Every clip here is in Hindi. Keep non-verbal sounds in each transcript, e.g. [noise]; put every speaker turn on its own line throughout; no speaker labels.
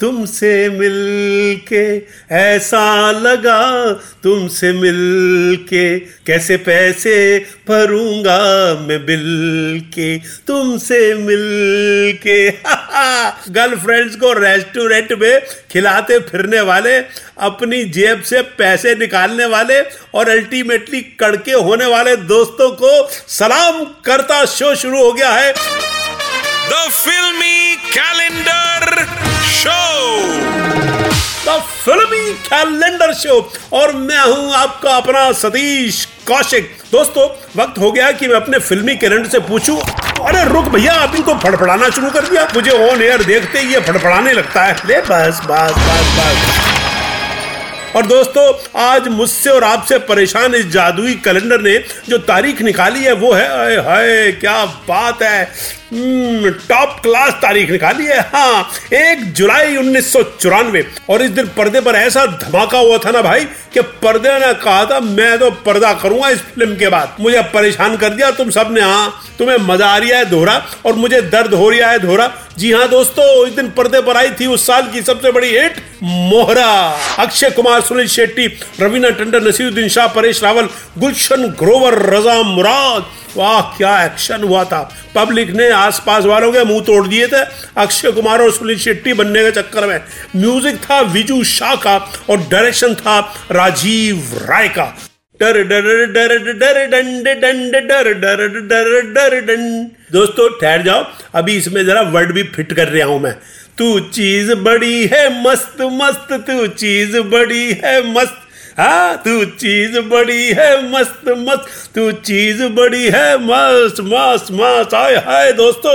तुमसे मिलके ऐसा लगा, तुमसे मिलके कैसे पैसे भरूँगा मैं बिल के तुमसे मिलके। [laughs] गर्लफ्रेंड्स को रेस्टोरेंट में खिलाते फिरने वाले, अपनी जेब से पैसे निकालने वाले और अल्टीमेटली कड़के होने वाले दोस्तों को सलाम करता शो शुरू हो गया है।
The Filmy Calendar
filmy calendar show. और मैं हूँ आपका अपना सतीश कौशिक। दोस्तों, वक्त हो गया कि मैं अपने फिल्मी कैलेंडर से पूछूँ। अरे रुक भैया, आप इनको फड़फड़ाना शुरू कर दिया। मुझे ऑन एयर देखते ही ये फड़फड़ाने लगता है। ले बस बस बस बस। और दोस्तों आज मुझसे और आपसे परेशान इस जादुई कैलेंडर ने जो तारीख निकाली है वो है आए हाय क्या बात है। हम्म, टॉप क्लास तारीख निकाली है। हाँ एक जुलाई उन्नीस सौ चौरानवे। और इस दिन पर्दे पर ऐसा धमाका हुआ था ना भाई कि पर्दे ने कहा था मैं तो पर्दा करूँगा इस फ़िल्म के बाद। मुझे परेशान कर दिया तुम सबने हाँ। तुम्हें मज़ा आ रहा है दोहरा। और मुझे दर्द हो रहा है दोहरा। जी हाँ दोस्तों इस दिन पर्दे पर आई थी उस साल की सबसे बड़ी हिट मोहरा। अक्षय कुमार, सुनील शेट्टी, रवीना टंडन, नसीरुद्दीन शाह, परेश रावल, गुलशन ग्रोवर, रजा मुराद। वाह, क्या एक्शन हुआ था। पब्लिक ने आसपास वालों के मुँह तोड़ दिए थे। अक्षय कुमार और सुनील शेट्टी बनने के चक्कर में। म्यूज़िक था विजू शाह का और डायरेक्शन था राजीव राय का। डर डर डर डर डंड डंड डर डर डर डर डंड दोस्तों, ठहर जाओ। अभी इसमें जरा वर्ड भी फिट कर रहा हूँ मैं। तू चीज़ बड़ी है, मस्त मस्त। तू चीज़ बड़ी है, मस्त। हाँ तू चीज़ बड़ी है, मस्त मस्त। तू चीज़ बड़ी है, मस्त मस्त मस्त। हाय हाय दोस्तों,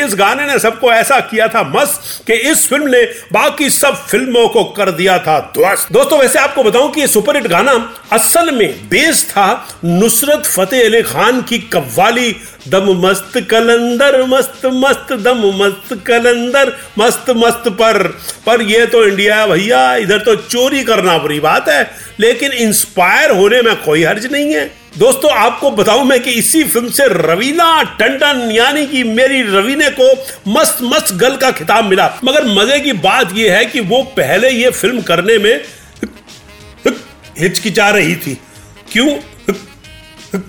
इस गाने ने सबको ऐसा किया था मस्त कि इस फ़िल्म ने बाकी सब फ़िल्मों को कर दिया था ध्वस्त। दोस्तों, वैसे आपको बताऊँ कि ये सुपरहिट गाना असल में बेस था नुसरत फतेह अली खान की कव्वाली। दम मस्त कलंदर, मस्त मस्त, दम मस्त कलंदर, मस्त मस्त पर। पर ये तो इंडिया भैया, इधर तो चोरी करना बुरी बात है। लेकिन इंस्पायर होने में कोई हर्ज नहीं है। दोस्तों, आपको बताऊँ मैं कि इसी फ़िल्म से रवीना टंडन, यानी कि मेरी रवीने को मस्त मस्त गल का खिताब मिला। मगर मज़े की बात यह है कि वो पहले ये फ़िल्म करने में हिचकिचा रही थी। क्यों?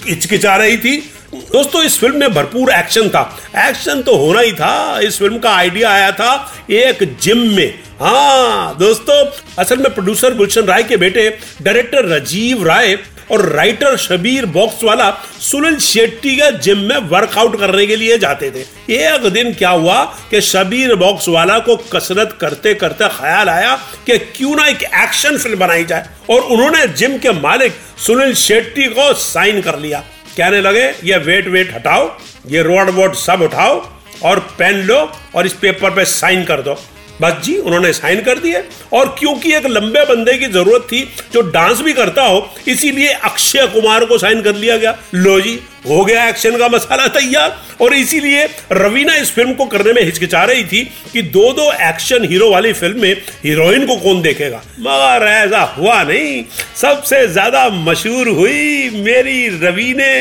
हिचकिचा रही थी? दोस्तों, इस फ़िल्म में भरपूर एक्शन था। एक्शन तो होना ही था। इस फ़िल्म का आइडिया आया था एक जिम में। हाँ दोस्तों, असल में प्रोड्यूसर गुलशन राय के बेटे डायरेक्टर राजीव राय और राइटर शबीर बॉक्स वाला सुनील शेट्टी का जिम में वर्कआउट करने के लिए जाते थे। एक दिन क्या हुआ कि शबीर बॉक्स वाला को कसरत करते करते ख्याल आया कि क्यों ना एक एक्शन फ़िल्म बनाई जाए और उन्होंने जिम के मालिक सुनील शेट्टी को साइन कर लिया। कहने लगे, ये वेट वेट हटाओ, ये रोड वोड सब उठाओ और पेन लो और इस पेपर पे साइन कर दो। बस जी, उन्होंने साइन कर दिए और क्योंकि एक लंबे बंदे की ज़रूरत थी, जो डांस भी करता हो, इसीलिए अक्षय कुमार को साइन कर लिया गया। लो जी, हो गया एक्शन का मसाला तैयार। और इसीलिए रवीना इस फ़िल्म को करने में हिचकिचा रही थी कि दो दो एक्शन हीरो वाली फ़िल्म में हीरोइन को कौन देखेगा। मगर ऐसा हुआ नहीं। सबसे ज़्यादा मशहूर हुई मेरी रवीने,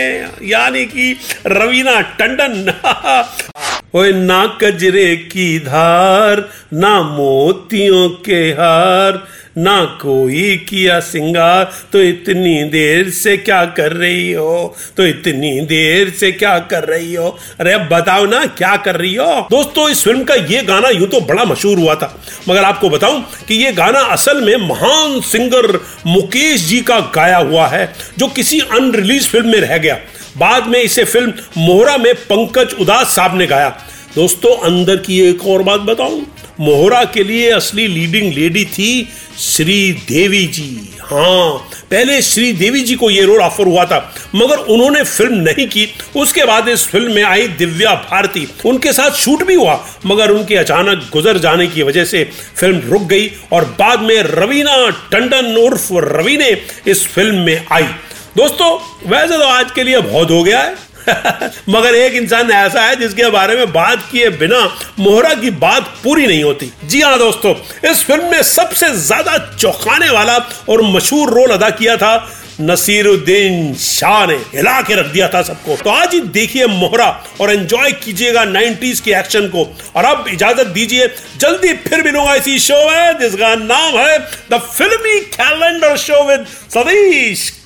यानी कि रवीना टंडन। [laughs] ओए ना कजरे की धार, ना मोतियों के हार, ना कोई किया सिंगार। तो इतनी देर से क्या कर रही हो? तो इतनी देर से क्या कर रही हो? अरे अब बताओ ना, क्या कर रही हो? दोस्तों, इस फ़िल्म का ये गाना यूँ तो बड़ा मशहूर हुआ था। मगर आपको बताऊँ कि ये गाना असल में महान सिंगर मुकेश जी का गाया हुआ है, जो किसी अनरिलीज फ़िल्म में रह गया। बाद में इसे फ़िल्म मोहरा में पंकज उदास साहब ने गाया। दोस्तों, अंदर की एक और बात बताऊँ। मोहरा के लिए असली लीडिंग लेडी थी श्री देवी जी। हाँ पहले श्री देवी जी को यह रोल ऑफ़र हुआ था, मगर उन्होंने फ़िल्म नहीं की। उसके बाद इस फ़िल्म में आई दिव्या भारती। उनके साथ शूट भी हुआ, मगर उनके अचानक गुजर जाने की वजह से फ़िल्म रुक गई और बाद में रवीना टंडन उर्फ़ रवि ने इस फ़िल्म में आई। दोस्तों, वैसे तो आज के लिए बहुत हो गया है। [laughs] मगर एक इंसान ऐसा है जिसके बारे में बात किए बिना मोहरा की बात पूरी नहीं होती। जी हाँ दोस्तों, इस फ़िल्म में सबसे ज़्यादा चौंकाने वाला और मशहूर रोल अदा किया था नसीरुद्दीन शाह ने। हिला के रख दिया था सबको। तो आज ही देखिए मोहरा और एंजॉय कीजिएगा 90s के एक्शन को। और अब इजाज़त दीजिए, जल्दी फिर मिलूँगा इसी शो में, जिसका नाम है the filmy calendar show with Satish